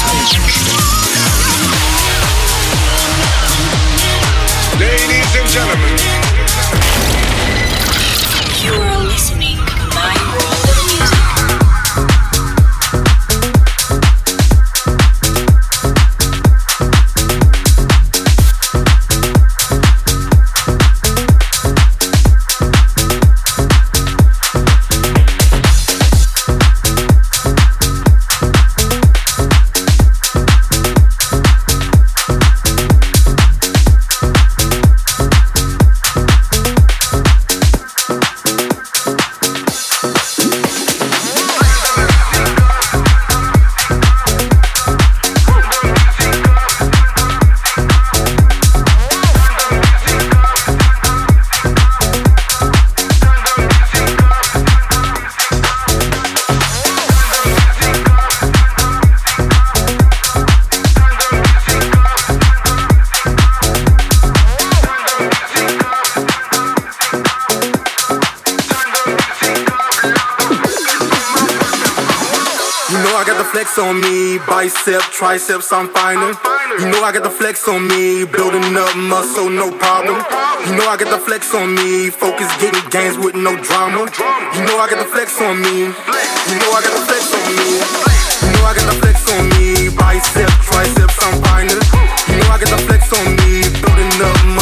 Podcast. Triceps, I'm finding. You know I got the flex on me, building up muscle, no problem. You know I got the flex on me, focus getting gains with no drama. You know I got the flex on me. You know I got the flex on me. You know I got the flex on me, biceps, triceps, I'm finding. You know I got the flex on me, building up muscle,